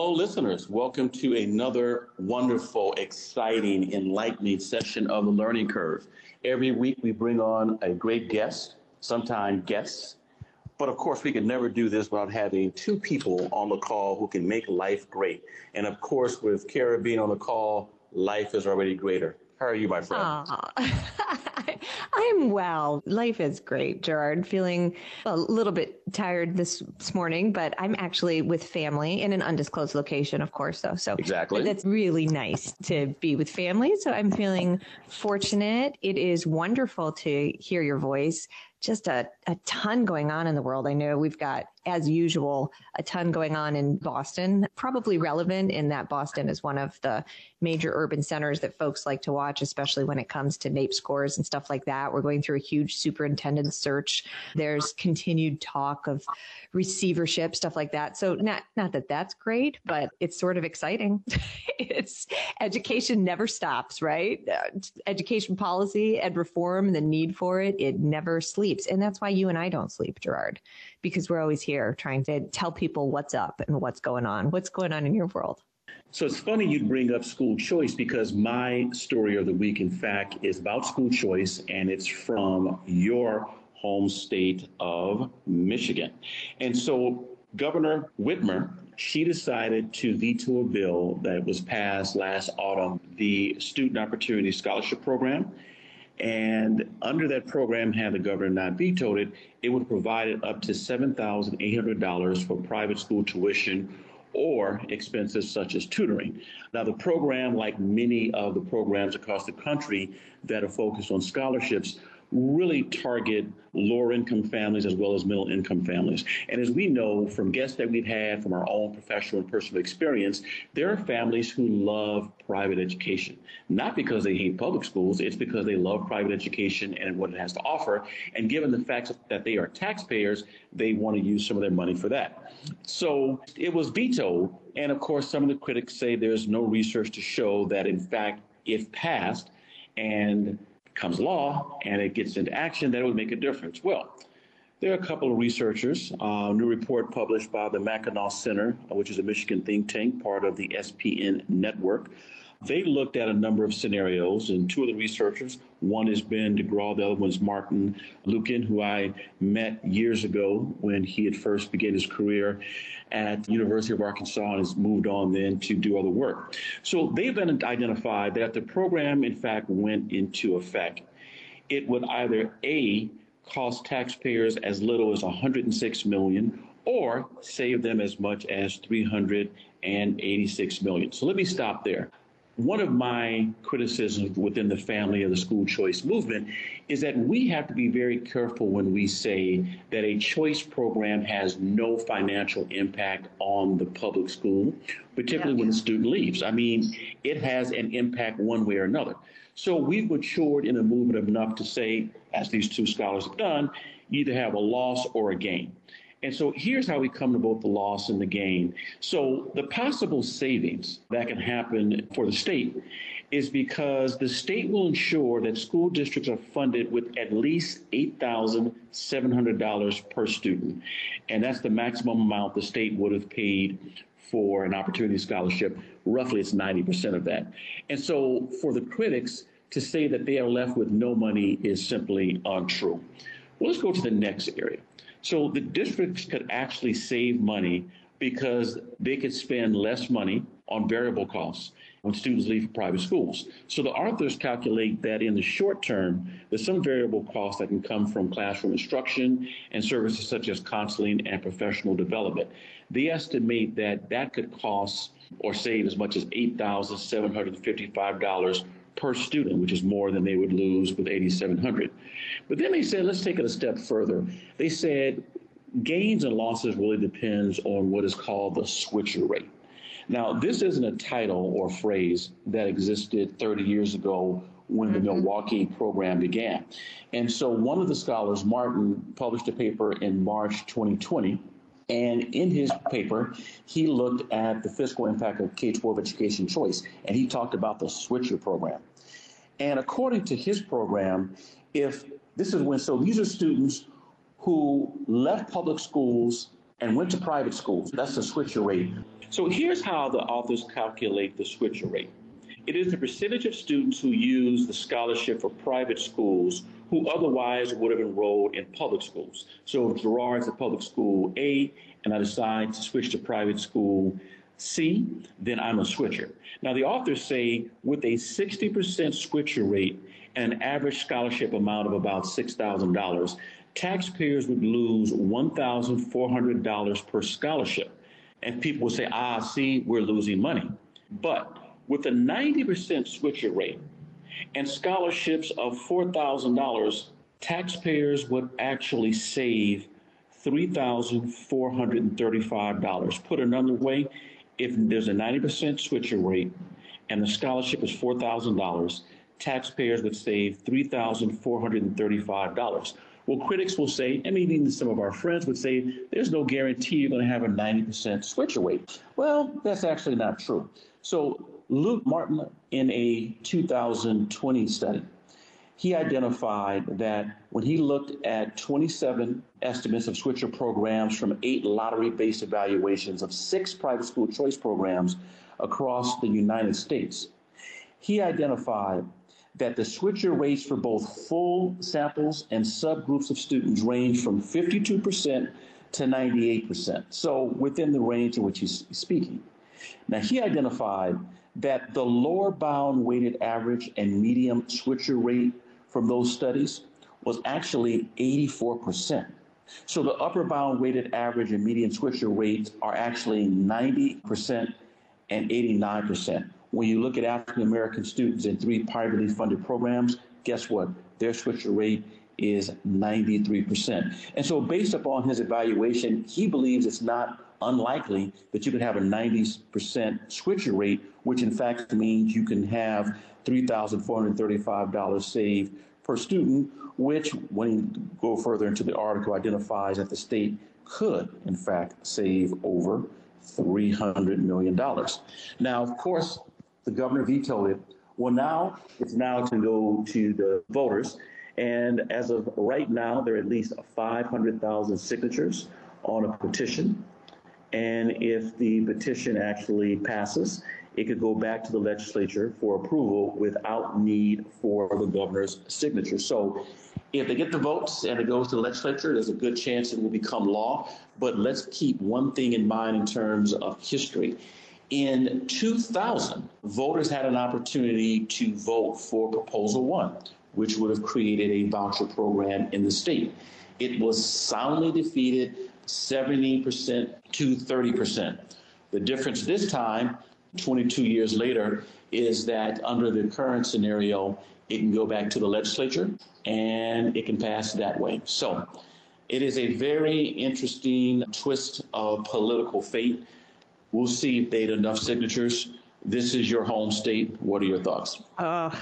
Hello, listeners. Welcome to another wonderful, exciting, enlightening session of the Learning Curve. Every week we bring on a great guest, sometimes guests, but of course we can never do this without having two people on the call who can make life great. And of course, with Cara being on the call, life is already greater. How are you, my friend? I'm well. Life is great, Gerard. Feeling a little bit tired this, morning, but I'm actually with family in an undisclosed location, of course, though. So exactly. That's really nice to be with family. So I'm feeling fortunate. It is wonderful to hear your voice just a, a ton going on in the world. I know we've got, as usual, a ton going on in Boston, probably relevant in that Boston is one of the major urban centers that folks like to watch, especially when it comes to NAEP scores and stuff like that. We're going through a huge superintendent search. There's continued talk of receivership, stuff like that. So not, not that that's great, but it's sort of exciting. it's education never stops, right? Education policy and reform the need for it, it never sleeps. And that's why you and I don't sleep, Gerard, because we're always here trying to tell people what's up and what's going on. What's going on in your world? So it's funny you bring up school choice because my story of the week, in fact, is about school choice and it's from your home state of Michigan. And so Governor Whitmer, she decided to veto a bill that was passed last autumn, the Student Opportunity Scholarship Program. And under that program, had the governor not vetoed it, it would have provided up to $7,800 for private school tuition or expenses such as tutoring. Now, the program, like many of the programs across the country that are focused on scholarships, really target lower income families as well as middle income families. And as we know from guests that we've had from our own professional and personal experience, there are families who love private education, not because they hate public schools, it's because they love private education and what it has to offer. And given the fact that they are taxpayers, they want to use some of their money for that. So it was vetoed. And of course, some of the critics say there's no research to show that, in fact, if passed and comes law and it gets into action, that would make a difference. Well, there are a couple of researchers, a uh, new report published by the Mackinac Center, which is a Michigan think tank, part of the SPN network. They looked at a number of scenarios, and two of the researchers, one is Ben DeGrow, the other one is Martin Lueken, who I met years ago when he had first began his career at the University of Arkansas and has moved on then to do other work. So they've been identified that the program, in fact, went into effect. It would either A, cost taxpayers as little as 106 million or save them as much as 386 million. So let me stop there. One of my criticisms within the family of the school choice movement is that we have to be very careful when we say that a choice program has no financial impact on the public school, particularly yeah. when the student leaves. I mean, it has an impact one way or another. So we've matured in a movement enough to say, as these two scholars have done, you either have a loss or a gain. And so here's how we come to both the loss and the gain. So the possible savings that can happen for the state is because the state will ensure that school districts are funded with at least $8,700 per student. And that's the maximum amount the state would have paid for an opportunity scholarship. Roughly, it's 90% of that. And so for the critics, to say that they are left with no money is simply untrue. Well, let's go to the next area. So the districts could actually save money because they could spend less money on variable costs when students leave private schools. So the authors calculate that in the short term, there's some variable costs that can come from classroom instruction and services such as counseling and professional development. They estimate that that could cost or save as much as $8,755 per student, which is more than they would lose with 8,700. But then they said, let's take it a step further. They said gains and losses really depends on what is called the switcher rate. Now, this isn't a title or phrase that existed 30 years ago when the mm-hmm. Milwaukee program began. And so one of the scholars, Martin, published a paper in March 2020 and in his paper, he looked at the fiscal impact of K 12 education choice, and he talked about the switcher program. And according to his program, if this is when, so these are students who left public schools and went to private schools. That's the switcher rate. So here's how the authors calculate the switcher rate. It is the percentage of students who use the scholarship for private schools who otherwise would have enrolled in public schools. So if Gerard's at public school A and I decide to switch to private school C, then I'm a switcher. Now the authors say with a 60% switcher rate and an average scholarship amount of about $6,000, taxpayers would lose $1,400 per scholarship. And people would say, ah, see, we're losing money. But with a 90% switcher rate and scholarships of $4,000, taxpayers would actually save $3,435. Put another way, if there's a 90% switcher rate and the scholarship is $4,000, taxpayers would save $3,435. Well, critics will say, and maybe even some of our friends would say, there's no guarantee you're going to have a 90% switcher rate. Well, that's actually not true. So, Luke Martin, in a 2020 study, he identified that when he looked at 27 estimates of switcher programs from eight lottery based evaluations of six private school choice programs across the United States, he identified that the switcher rates for both full samples and subgroups of students range from 52% to 98%. So within the range in which he's speaking. Now, he identified that the lower bound weighted average and medium switcher rate from those studies was actually 84%. So the upper bound weighted average and median switcher rates are actually 90% and 89%. When you look at African American students in three privately funded programs, guess what? Their switcher rate is 93%. And so, based upon his evaluation, he believes it's not unlikely that you can have a 90% switcher rate, which in fact means you can have $3,435 saved per student, which, when you go further into the article, identifies that the state could, in fact, save over $300 million. Now, of course, the governor vetoed it. Well, now it's now to go to the voters. And as of right now, there are at least 500,000 signatures on a petition. And if the petition actually passes, it could go back to the legislature for approval without need for the governor's signature. So if they get the votes and it goes to the legislature, there's a good chance it will become law. But let's keep one thing in mind in terms of history. In 2000, voters had an opportunity to vote for Proposal 1, which would have created a voucher program in the state. It was soundly defeated 70% to 30%. The difference this time, 22 years later, is that under the current scenario, it can go back to the legislature and it can pass that way. So it is a very interesting twist of political fate. We'll see if they had enough signatures. This is your home state. What are your thoughts? Uh,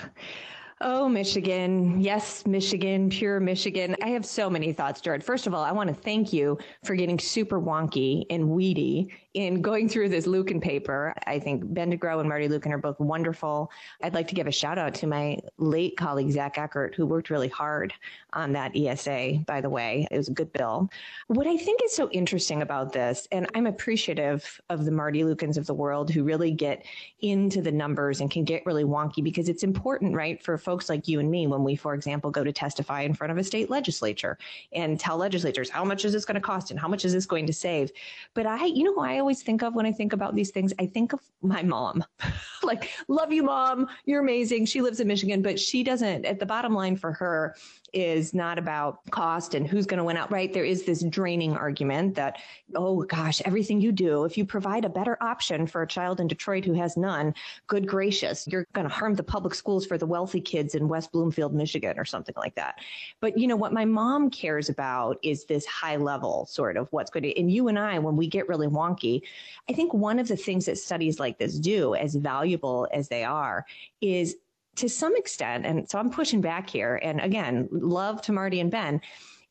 Oh, Michigan. Yes, Michigan, pure Michigan. I have so many thoughts, Jared. First of all, I want to thank you for getting super wonky and weedy in going through this Lueken paper. I think Ben DeGrow and Marty Lueken are both wonderful. I'd like to give a shout out to my late colleague, Zach Eckert, who worked really hard on that ESA, by the way. It was a good bill. What I think is so interesting about this, and I'm appreciative of the Marty Luekens of the world who really get into the numbers and can get really wonky because it's important, right, for folks like you and me when we, for example, go to testify in front of a state legislature and tell legislators how much is this going to cost and how much is this going to save. But I, you know, who I always think of when I think about these things, I think of my mom. like, love you, mom. You're amazing. She lives in Michigan, but she doesn't. At the bottom line for her is not about cost and who's going to win out, right? There is this draining argument that, oh gosh, everything you do, if you provide a better option for a child in Detroit who has none, good gracious, you're going to harm the public schools for the wealthy kids in West Bloomfield, Michigan, or something like that. But you know, what my mom cares about is this high level sort of what's going to, and you and I, when we get really wonky, I think one of the things that studies like this do, as valuable as they are, is to some extent, and so I'm pushing back here, and again, love to Marty and Ben,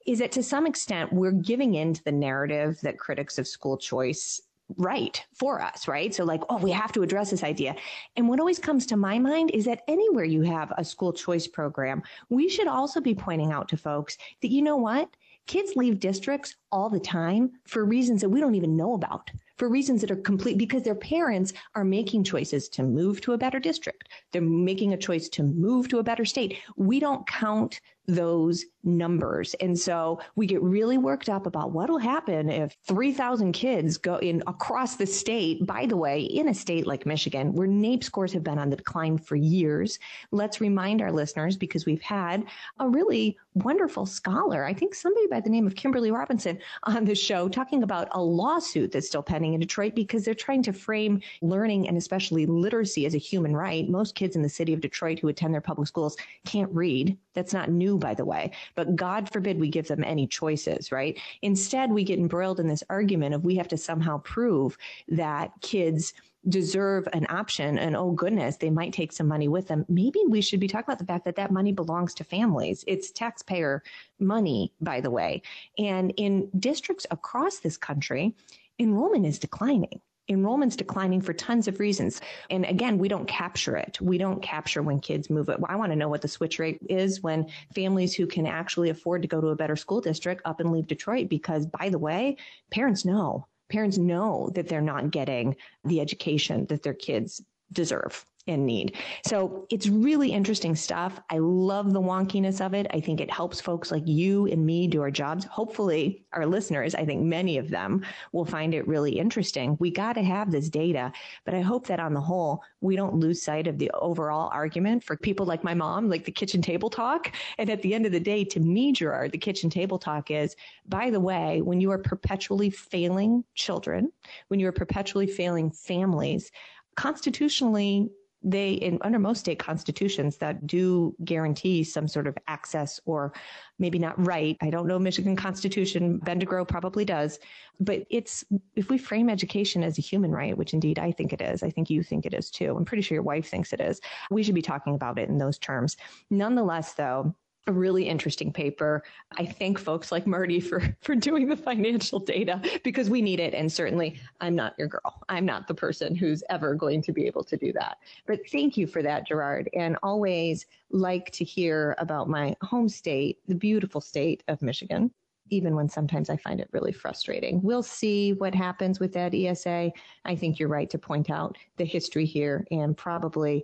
is that to some extent we're giving in to the narrative that critics of school choice write for us, right? So like, oh, we have to address this idea. And what always comes to my mind is that anywhere you have a school choice program, we should also be pointing out to folks that, you know what? kids leave districts all the time for reasons that we don't even know about for reasons that are complete because their parents are making choices to move to a better district. They're making a choice to move to a better state. We don't count those numbers. And so we get really worked up about what'll happen if 3,000 kids go in across the state. By the way, in a state like Michigan, where NAEP scores have been on the decline for years, let's remind our listeners because we've had a really wonderful scholar, I think somebody by the name of Kimberly Robinson on the show talking about a lawsuit that's still pending in Detroit because they're trying to frame learning and especially literacy as a human right. Most kids in the city of Detroit who attend their public schools can't read. That's not new, by the way. But God forbid we give them any choices, right? Instead, we get embroiled in this argument of we have to somehow prove that kids deserve an option and oh goodness they might take some money with them maybe we should be talking about the fact that that money belongs to families it's taxpayer money by the way and in districts across this country enrollment is declining enrollment's declining for tons of reasons. And again, we don't capture it. We don't capture when kids move it. I want to know what the switch rate is when families who can actually afford to go to a better school district up and leave Detroit because by the way, parents know. Parents know that they're not getting the education that their kids deserve and need. So it's really interesting stuff. I love the wonkiness of it. I think it helps folks like you and me do our jobs. Hopefully, our listeners, I think many of them will find it really interesting. We got to have this data, but I hope that on the whole, we don't lose sight of the overall argument for people like my mom, like the kitchen table talk. And at the end of the day, to me, Gerard, the kitchen table talk is, by the way, when you are perpetually failing children, when you are perpetually failing families, constitutionally, they in under most state constitutions that do guarantee some sort of access or maybe not right. I don't know michigan constitution. Ben DeGrow probably does. But it's if we frame education as a human right which indeed i think it is i think you think it is too i'm pretty sure your wife thinks it is we should be talking about it in those terms. Nonetheless though a really interesting paper. I thank folks like Marty for for doing the financial data because we need it. And certainly, I'm not your girl. I'm not the person who's ever going to be able to do that. But thank you for that, Gerard. And always like to hear about my home state, the beautiful state of Michigan. Even when sometimes I find it really frustrating. We'll see what happens with that ESA. I think you're right to point out the history here and probably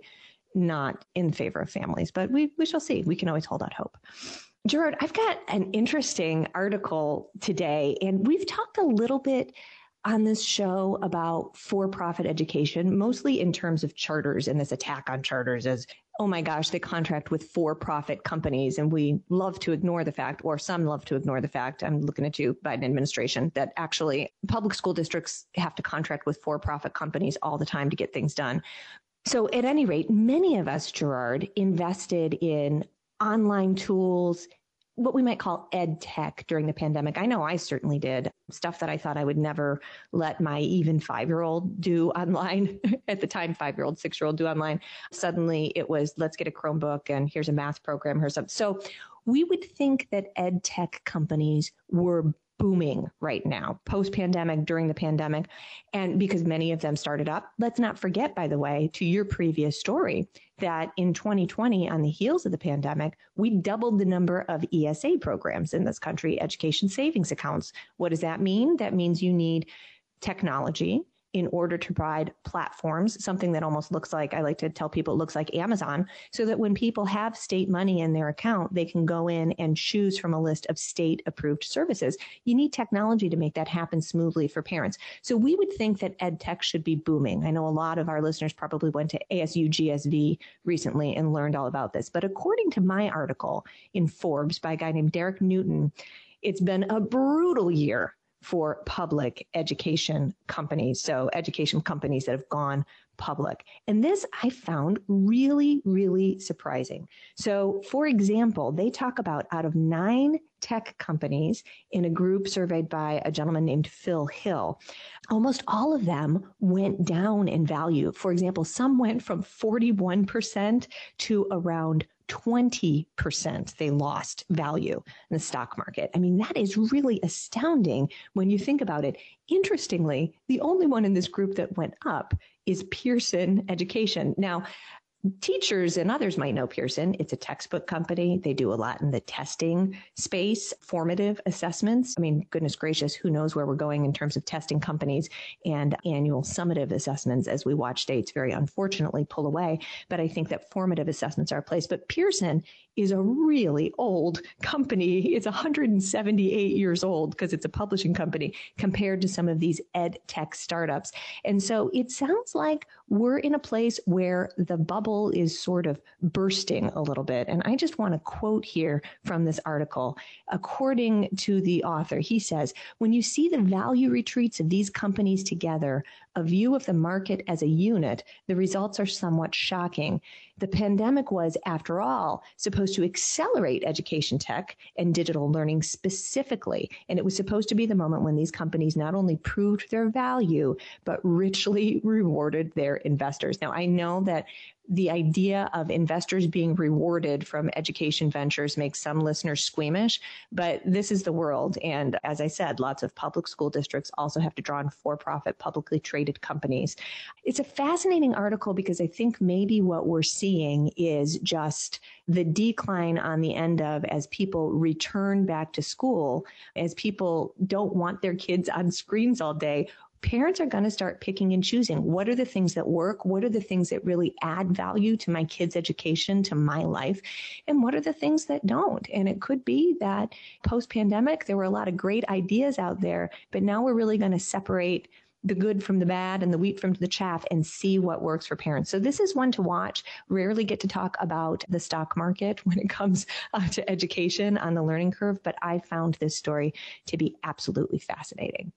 not in favor of families, but we, we shall see. We can always hold out hope. Gerard, I've got an interesting article today, and we've talked a little bit on this show about for profit education, mostly in terms of charters and this attack on charters as, oh my gosh, they contract with for profit companies. And we love to ignore the fact, or some love to ignore the fact, I'm looking at you, Biden administration, that actually public school districts have to contract with for profit companies all the time to get things done. So, at any rate, many of us, Gerard, invested in online tools, what we might call ed tech during the pandemic. I know I certainly did stuff that I thought I would never let my even five year old do online at the time, five year old, six year old do online. Suddenly it was, let's get a Chromebook and here's a math program, here's something. So we would think that ed tech companies were booming right now, post pandemic, during the pandemic. And because many of them started up, let's not forget, by the way, to your previous story, that in 2020, on the heels of the pandemic, we doubled the number of ESA programs in this country, education savings accounts. What does that mean? That means you need technology in order to provide platforms, something that almost looks like, I like to tell people it looks like Amazon, so that when people have state money in their account, they can go in and choose from a list of state approved services. You need technology to make that happen smoothly for parents. So we would think that ed tech should be booming. I know a lot of our listeners probably went to ASU GSV recently and learned all about this. But according to my article in Forbes by a guy named Derek Newton, it's been a brutal year for public education companies. So education companies that have gone public. And this I found really, really surprising. So, for example, they talk about out of nine tech companies in a group surveyed by a gentleman named Phil Hill, almost all of them went down in value. For example, some went from 41% to around 20% they lost value in the stock market. I mean, that is really astounding when you think about it. Interestingly, the only one in this group that went up is Pearson Education. Now, teachers and others might know Pearson. It's a textbook company. They do a lot in the testing space, formative assessments. I mean, goodness gracious, who knows where we're going in terms of testing companies and annual summative assessments as we watch states very unfortunately pull away. But I think that formative assessments are a place. But Pearson is a really old company. It's 178 years old because it's a publishing company compared to some of these ed tech startups. And so it sounds like we're in a place where the bubble is sort of bursting a little bit. And I just want to quote here from this article. According to the author, he says, when you see the value retreats of these companies together, a view of the market as a unit, the results are somewhat shocking. The pandemic was, after all, supposed to accelerate education tech and digital learning specifically. And it was supposed to be the moment when these companies not only proved their value, but richly rewarded their investors. Now, I know that the idea of investors being rewarded from education ventures makes some listeners squeamish, but this is the world. And as I said, lots of public school districts also have to draw on for profit, publicly traded companies. It's a fascinating article because I think maybe what we're seeing is just the decline on the end of as people return back to school, as people don't want their kids on screens all day parents are going to start picking and choosing what are the things that work what are the things that really add value to my kids education to my life and what are the things that don't and it could be that post pandemic there were a lot of great ideas out there but now we're really going to separate the good from the bad and the wheat from the chaff and see what works for parents. So this is one to watch. Rarely get to talk about the stock market when it comes uh, to education on the learning curve, but I found this story to be absolutely fascinating.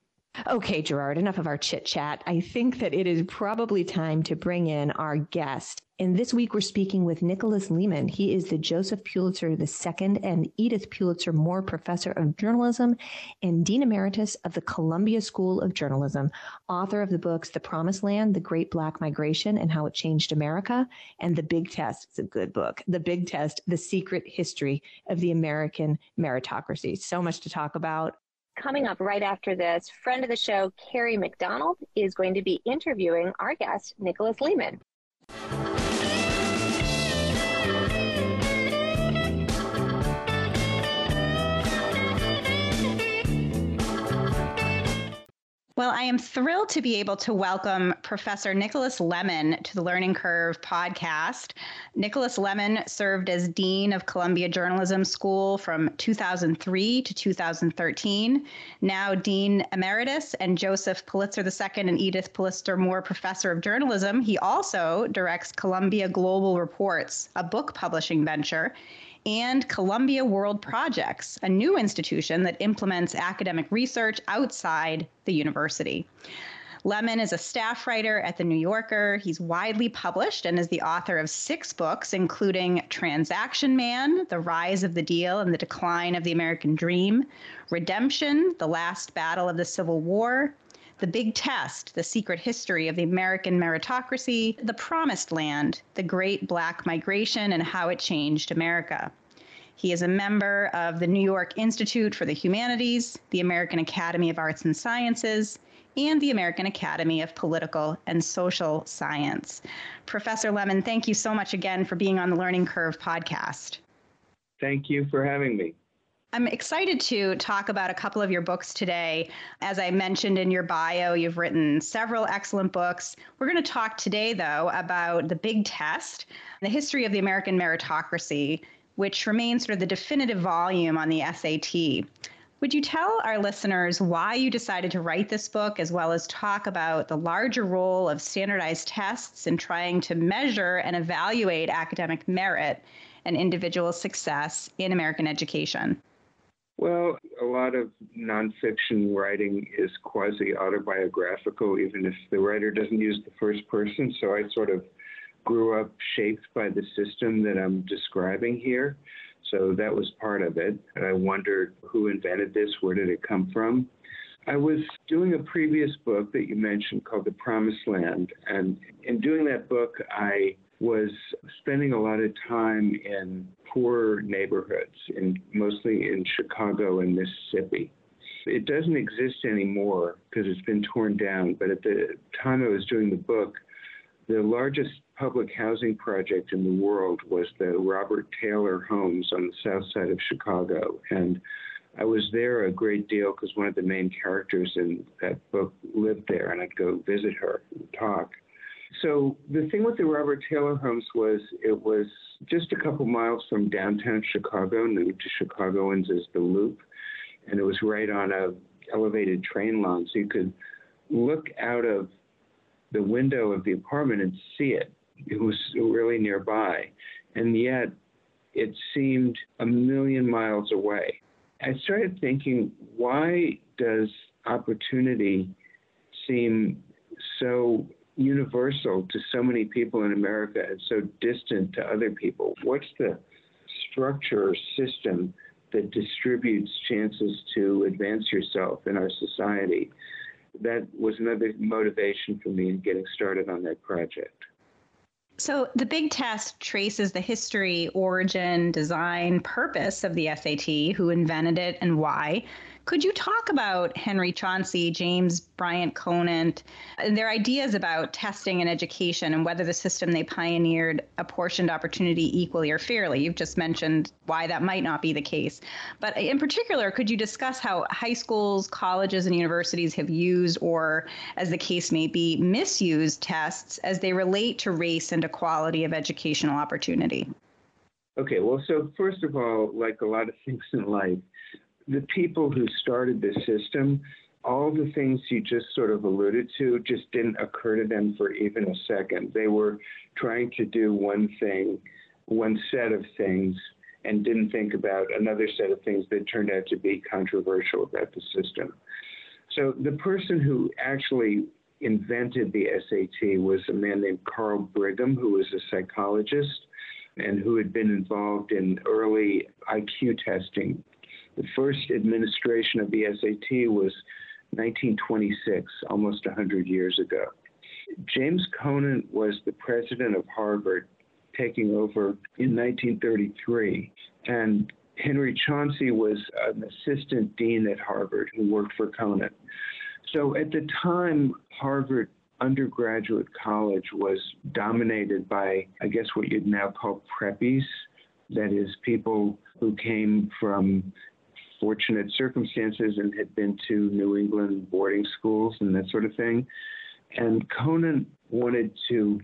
Okay, Gerard, enough of our chit chat. I think that it is probably time to bring in our guest. And this week we're speaking with Nicholas Lemann. He is the Joseph Pulitzer II and Edith Pulitzer Moore Professor of Journalism and Dean Emeritus of the Columbia School of Journalism, author of the books The Promised Land, The Great Black Migration and How It Changed America, and The Big Test. It's a good book. The Big Test, The Secret History of the American Meritocracy. So much to talk about. Coming up right after this, friend of the show, Kerry McDonald, is going to be interviewing our guest, Nicholas Lemann. Well, I am thrilled to be able to welcome Professor Nicholas Lemann to the Learning Curve podcast. Nicholas Lemann served as Dean of Columbia Journalism School from 2003 to 2013. Now, Dean Emeritus and Joseph Pulitzer II and Edith Pulitzer Moore Professor of Journalism. He also directs Columbia Global Reports, a book publishing venture and Columbia World Projects, a new institution that implements academic research outside the university. Lemann is a staff writer at The New Yorker. He's widely published and is the author of six books, including Transaction Man, The Rise of the Deal and the Decline of the American Dream, Redemption, The Last Battle of the Civil War, The Big Test, The Secret History of the American Meritocracy, The Promised Land, The Great Black Migration and How It Changed America. He is a member of the New York Institute for the Humanities, the American Academy of Arts and Sciences, and the American Academy of Political and Social Science. Professor Lemann, thank you so much again for being on the Learning Curve podcast. Thank you for having me. I'm excited to talk about a couple of your books today. As I mentioned in your bio, you've written several excellent books. We're going to talk today, though, about The Big Test, the history of the American meritocracy, which remains sort of the definitive volume on the SAT. Would you tell our listeners why you decided to write this book, as well as talk about the larger role of standardized tests in trying to measure and evaluate academic merit and individual success in American education? Well, a lot of nonfiction writing is quasi autobiographical, even if the writer doesn't use the first person. So I sort of grew up shaped by the system that I'm describing here. So that was part of it. And I wondered who invented this, where did it come from? I was doing a previous book that you mentioned called The Promised Land. And in doing that book, I was spending a lot of time in poor neighborhoods, in, mostly in Chicago and Mississippi. It doesn't exist anymore because it's been torn down. But at the time I was doing the book, the largest public housing project in the world was the Robert Taylor Homes on the south side of Chicago. And I was there a great deal because one of the main characters in that book lived there, and I'd go visit her and talk. So the thing with the Robert Taylor Homes was it was just a couple miles from downtown Chicago, known to Chicagoans as the Loop, and it was right on a elevated train line, so you could look out of the window of the apartment and see it. It was really nearby, and yet it seemed a million miles away. I started thinking, why does opportunity seem so universal to so many people in America and so distant to other people? What's the structure or system that distributes chances to advance yourself in our society? That was another motivation for me in getting started on that project. So, the big test traces the history, origin, design, purpose of the SAT, who invented it, and why. Could you talk about Henry Chauncey, James Bryant Conant, and their ideas about testing and education and whether the system they pioneered apportioned opportunity equally or fairly? You've just mentioned why that might not be the case. But in particular, could you discuss how high schools, colleges, and universities have used, or as the case may be, misused tests as they relate to race and equality of educational opportunity? Okay, well, so first of all, like a lot of things in life, the people who started this system, all the things you just sort of alluded to just didn't occur to them for even a second. They were trying to do one thing, one set of things, and didn't think about another set of things that turned out to be controversial about the system. So the person who actually invented the SAT was a man named Carl Brigham, who was a psychologist and who had been involved in early IQ testing the first administration of the SAT was 1926, almost 100 years ago. James Conant was the president of Harvard, taking over in 1933. And Henry Chauncey was an assistant dean at Harvard who worked for Conant. So at the time, Harvard undergraduate college was dominated by, I guess, what you'd now call preppies. That is, people who came from fortunate circumstances and had been to New England boarding schools and that sort of thing. And Conant wanted to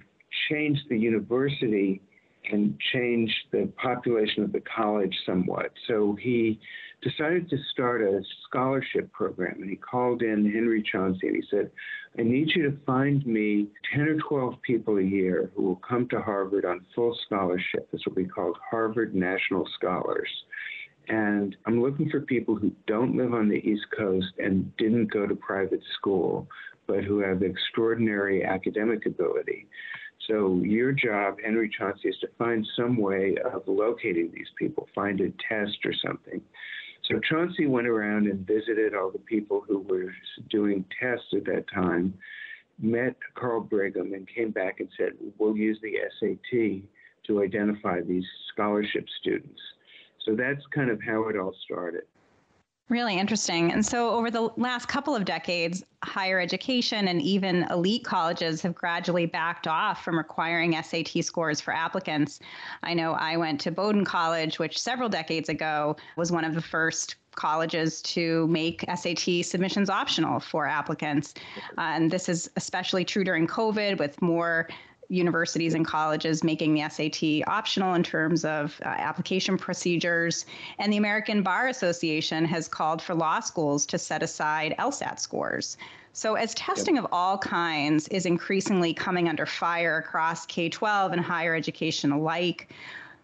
change the university and change the population of the college somewhat. So he decided to start a scholarship program and he called in Henry Chauncey and he said, I need you to find me 10 or 12 people a year who will come to Harvard on full scholarship. This will be called Harvard National Scholars. And I'm looking for people who don't live on the East Coast and didn't go to private school, but who have extraordinary academic ability. So your job, Henry Chauncey, is to find some way of locating these people, find a test or something. So Chauncey went around and visited all the people who were doing tests at that time, met Carl Brigham, and came back and said, We'll use the SAT to identify these scholarship students. So that's kind of how it all started. Really interesting. And so, over the last couple of decades, higher education and even elite colleges have gradually backed off from requiring SAT scores for applicants. I know I went to Bowdoin College, which several decades ago was one of the first colleges to make SAT submissions optional for applicants. Uh, and this is especially true during COVID with more universities and colleges making the SAT optional in terms of uh, application procedures. And the American Bar Association has called for law schools to set aside LSAT scores. So, as testing of all kinds is increasingly coming under fire across K 12 and higher education alike,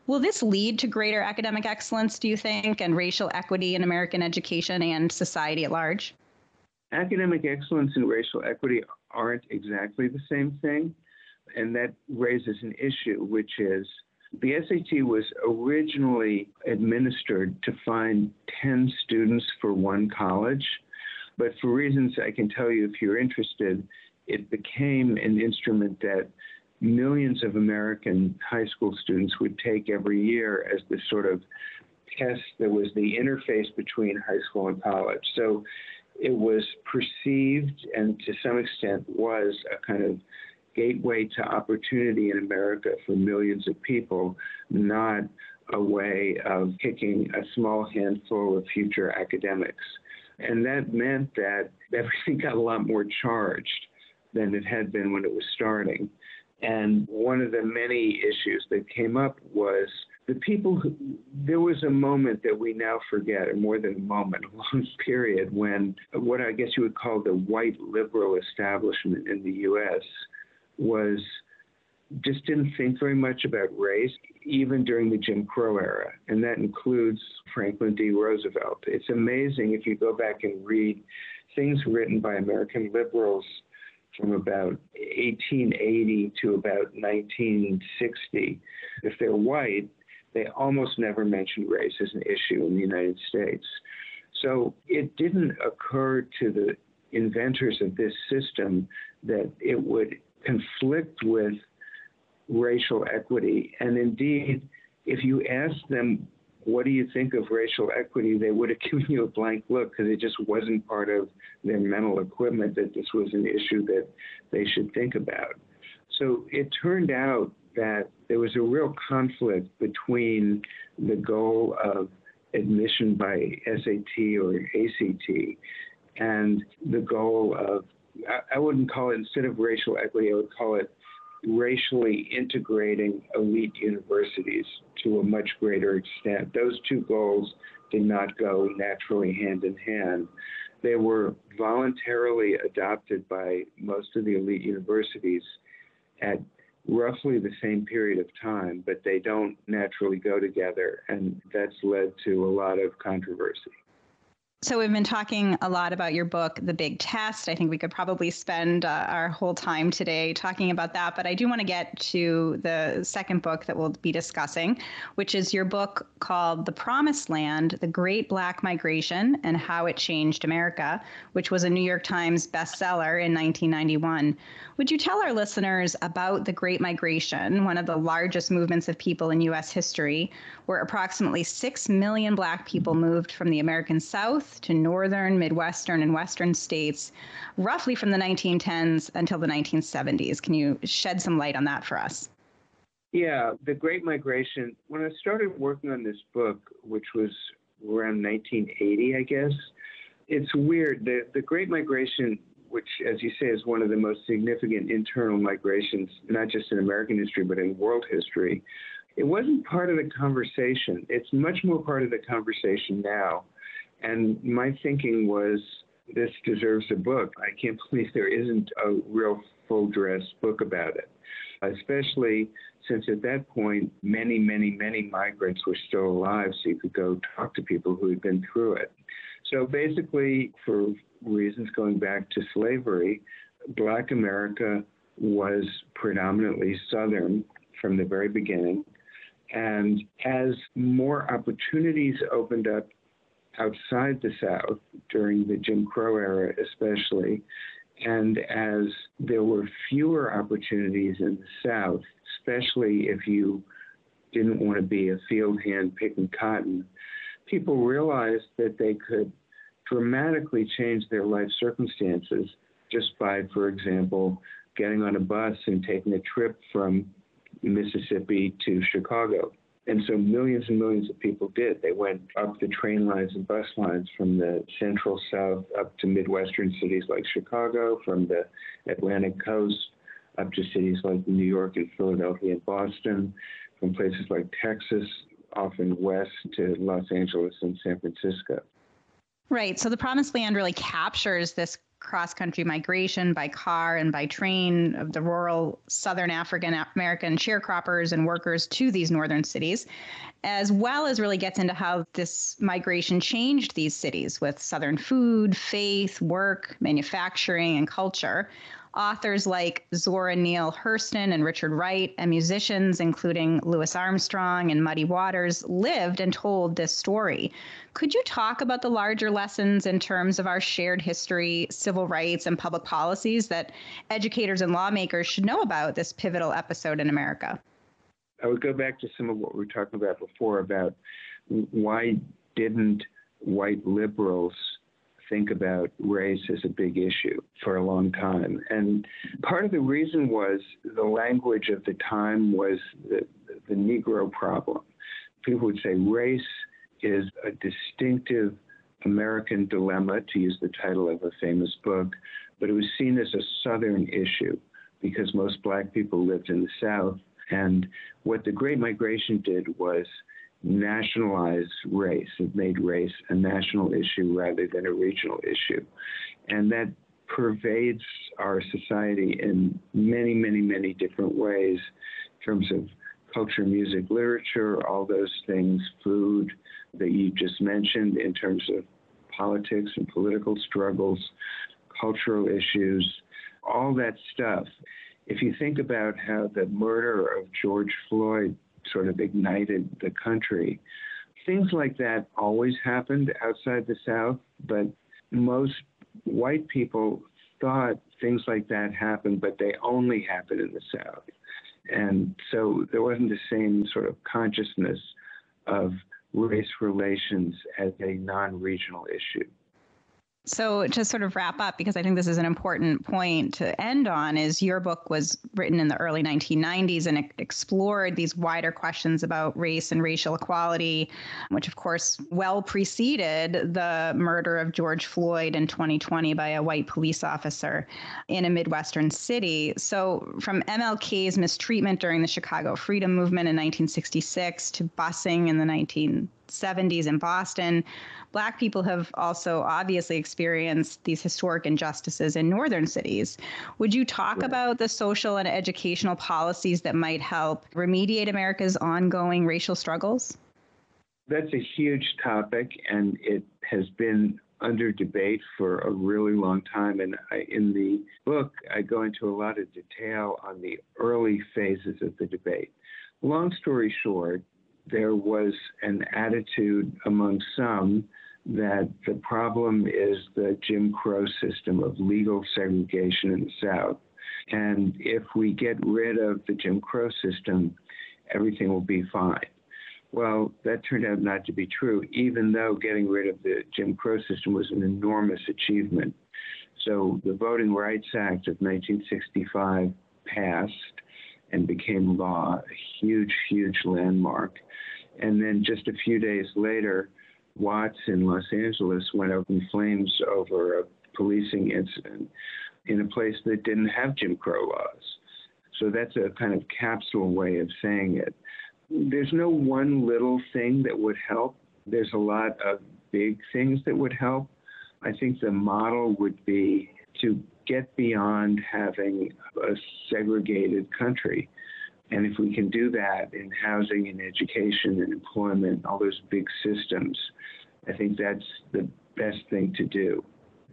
will this lead to greater academic excellence, do you think, and racial equity in American education and society at large? Academic excellence and racial equity aren't exactly the same thing and that raises an issue, which is the SAT was originally administered to find 10 students for one college, but for reasons I can tell you if you're interested, it became an instrument that millions of American high school students would take every year as this sort of test that was the interface between high school and college. So it was perceived and to some extent was a kind of gateway to opportunity in America for millions of people, not a way of picking a small handful of future academics. And that meant that everything got a lot more charged than it had been when it was starting. And one of the many issues that came up was the people who, there was a moment that we now forget, or more than a moment, a long period, when what I guess you would call the white liberal establishment in the US was just didn't think very much about race, even during the Jim Crow era. And that includes Franklin D. Roosevelt. It's amazing if you go back and read things written by American liberals from about 1880 to about 1960. If they're white, they almost never mention race as an issue in the United States. So it didn't occur to the inventors of this system that it would conflict with racial equity. And indeed, if you asked them, what do you think of racial equity? They would have given you a blank look because it just wasn't part of their mental equipment that this was an issue that they should think about. So it turned out that there was a real conflict between the goal of admission by SAT or ACT and the goal of, I wouldn't call it, instead of racial equity, I would call it racially integrating elite universities to a much greater extent. Those two goals did not go naturally hand in hand. They were voluntarily adopted by most of the elite universities at roughly the same period of time, but they don't naturally go together, and that's led to a lot of controversy. So, we've been talking a lot about your book, The Big Test. I think we could probably spend uh, our whole time today talking about that. But I do want to get to the second book that we'll be discussing, which is your book called The Promised Land The Great Black Migration and How It Changed America, which was a New York Times bestseller in 1991. Would you tell our listeners about the Great Migration, one of the largest movements of people in U.S. history, where approximately 6 million Black people moved from the American South? To northern, midwestern, and western states, roughly from the 1910s until the 1970s. Can you shed some light on that for us? Yeah, the Great Migration. When I started working on this book, which was around 1980, I guess, it's weird. The, the Great Migration, which, as you say, is one of the most significant internal migrations, not just in American history, but in world history, it wasn't part of the conversation. It's much more part of the conversation now. And my thinking was, this deserves a book. I can't believe there isn't a real full dress book about it, especially since at that point, many, many, many migrants were still alive, so you could go talk to people who had been through it. So basically, for reasons going back to slavery, Black America was predominantly Southern from the very beginning. And as more opportunities opened up outside the South during the Jim Crow era, especially. And as there were fewer opportunities in the South, especially if you didn't want to be a field hand picking cotton, people realized that they could dramatically change their life circumstances just by, for example, getting on a bus and taking a trip from Mississippi to Chicago. And so millions and millions of people did. They went up the train lines and bus lines from the central south up to Midwestern cities like Chicago, from the Atlantic coast up to cities like New York and Philadelphia and Boston, from places like Texas, often west to Los Angeles and San Francisco. Right. So the Promised Land really captures this cross country migration by car and by train of the rural southern African American sharecroppers and workers to these northern cities, as well as really gets into how this migration changed these cities with southern food, faith, work, manufacturing, and culture authors like Zora Neale Hurston and Richard Wright, and musicians including Louis Armstrong and Muddy Waters lived and told this story. Could you talk about the larger lessons in terms of our shared history, civil rights, and public policies that educators and lawmakers should know about this pivotal episode in America? I would go back to some of what we were talking about before about why didn't white liberals think about race as a big issue for a long time. And part of the reason was the language of the time was the, the Negro problem. People would say race is a distinctive American dilemma, to use the title of a famous book, but it was seen as a Southern issue because most black people lived in the South. And what the Great Migration did was nationalize race. It made race a national issue rather than a regional issue. And that pervades our society in many, many, many different ways in terms of culture, music, literature, all those things, food that you just mentioned in terms of politics and political struggles, cultural issues, all that stuff. If you think about how the murder of George Floyd sort of ignited the country, things like that always happened outside the South, but most white people thought things like that happened, but they only happened in the South. And so there wasn't the same sort of consciousness of race relations as a non regional issue. So to sort of wrap up, because I think this is an important point to end on, is your book was written in the early 1990s and it explored these wider questions about race and racial equality, which of course well preceded the murder of George Floyd in 2020 by a white police officer in a Midwestern city. So from MLK's mistreatment during the Chicago Freedom Movement in 1966 to busing in the 1970s in Boston Black people have also obviously experienced these historic injustices in northern cities. Would you talk right. about the social and educational policies that might help remediate America's ongoing racial struggles? That's a huge topic, and it has been under debate for a really long time. And I, in the book, I go into a lot of detail on the early phases of the debate. Long story short, there was an attitude among some that the problem is the Jim Crow system of legal segregation in the South. And if we get rid of the Jim Crow system, everything will be fine. Well, that turned out not to be true, even though getting rid of the Jim Crow system was an enormous achievement. So the Voting Rights Act of 1965 passed and became law, a huge, huge landmark. And then just a few days later, Watts in Los Angeles went up in flames over a policing incident in a place that didn't have Jim Crow laws. So that's a kind of capsule way of saying it. There's no one little thing that would help. There's a lot of big things that would help. I think the model would be to get beyond having a segregated country and if we can do that in housing and education and employment, all those big systems, I think that's the best thing to do.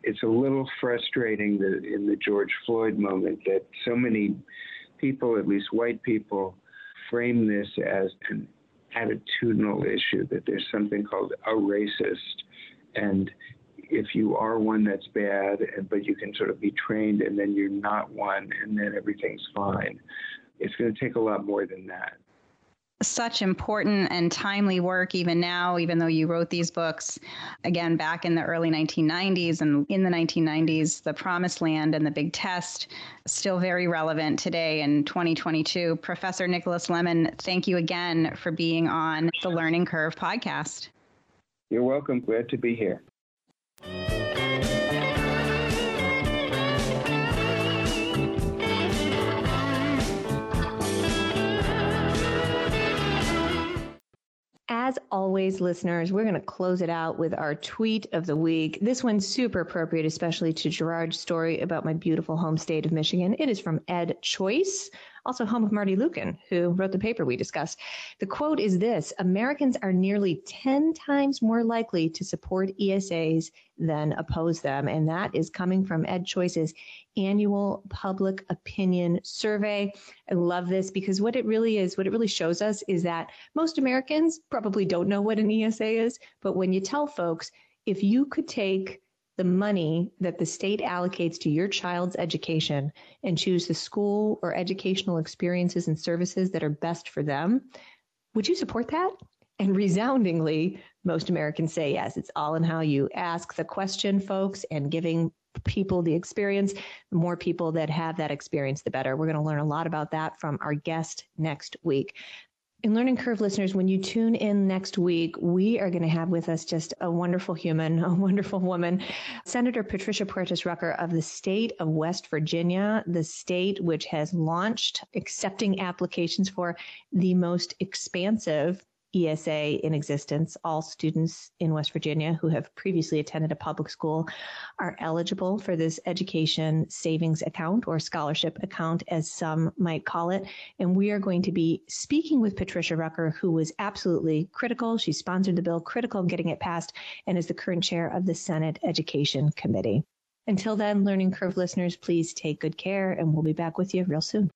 It's a little frustrating that in the George Floyd moment that so many people, at least white people, frame this as an attitudinal issue, that there's something called a racist. And if you are one that's bad, but you can sort of be trained and then you're not one and then everything's fine it's going to take a lot more than that. Such important and timely work, even now, even though you wrote these books again back in the early 1990s and in the 1990s, The Promised Land and The Big Test, still very relevant today in 2022. Professor Nicholas Lemann, thank you again for being on the Learning Curve podcast. You're welcome. Glad to be here. As always, listeners, we're going to close it out with our tweet of the week. This one's super appropriate, especially to Gerard's story about my beautiful home state of Michigan. It is from Ed Choice also home of Marty Lueken, who wrote the paper we discussed. The quote is this Americans are nearly 10 times more likely to support ESAs than oppose them. And that is coming from Ed Choice's annual public opinion survey. I love this because what it really is, what it really shows us is that most Americans probably don't know what an ESA is. But when you tell folks, if you could take the money that the state allocates to your child's education and choose the school or educational experiences and services that are best for them, would you support that? And resoundingly, most Americans say yes. It's all in how you ask the question, folks, and giving people the experience. The more people that have that experience, the better. We're going to learn a lot about that from our guest next week. And Learning Curve listeners, when you tune in next week, we are going to have with us just a wonderful human, a wonderful woman, Senator Patricia Puertas Rucker of the state of West Virginia, the state which has launched accepting applications for the most expansive ESA in existence. All students in West Virginia who have previously attended a public school are eligible for this education savings account or scholarship account, as some might call it. And we are going to be speaking with Patricia Rucker, who was absolutely critical. She sponsored the bill, critical in getting it passed, and is the current chair of the Senate Education Committee. Until then, Learning Curve listeners, please take good care, and we'll be back with you real soon.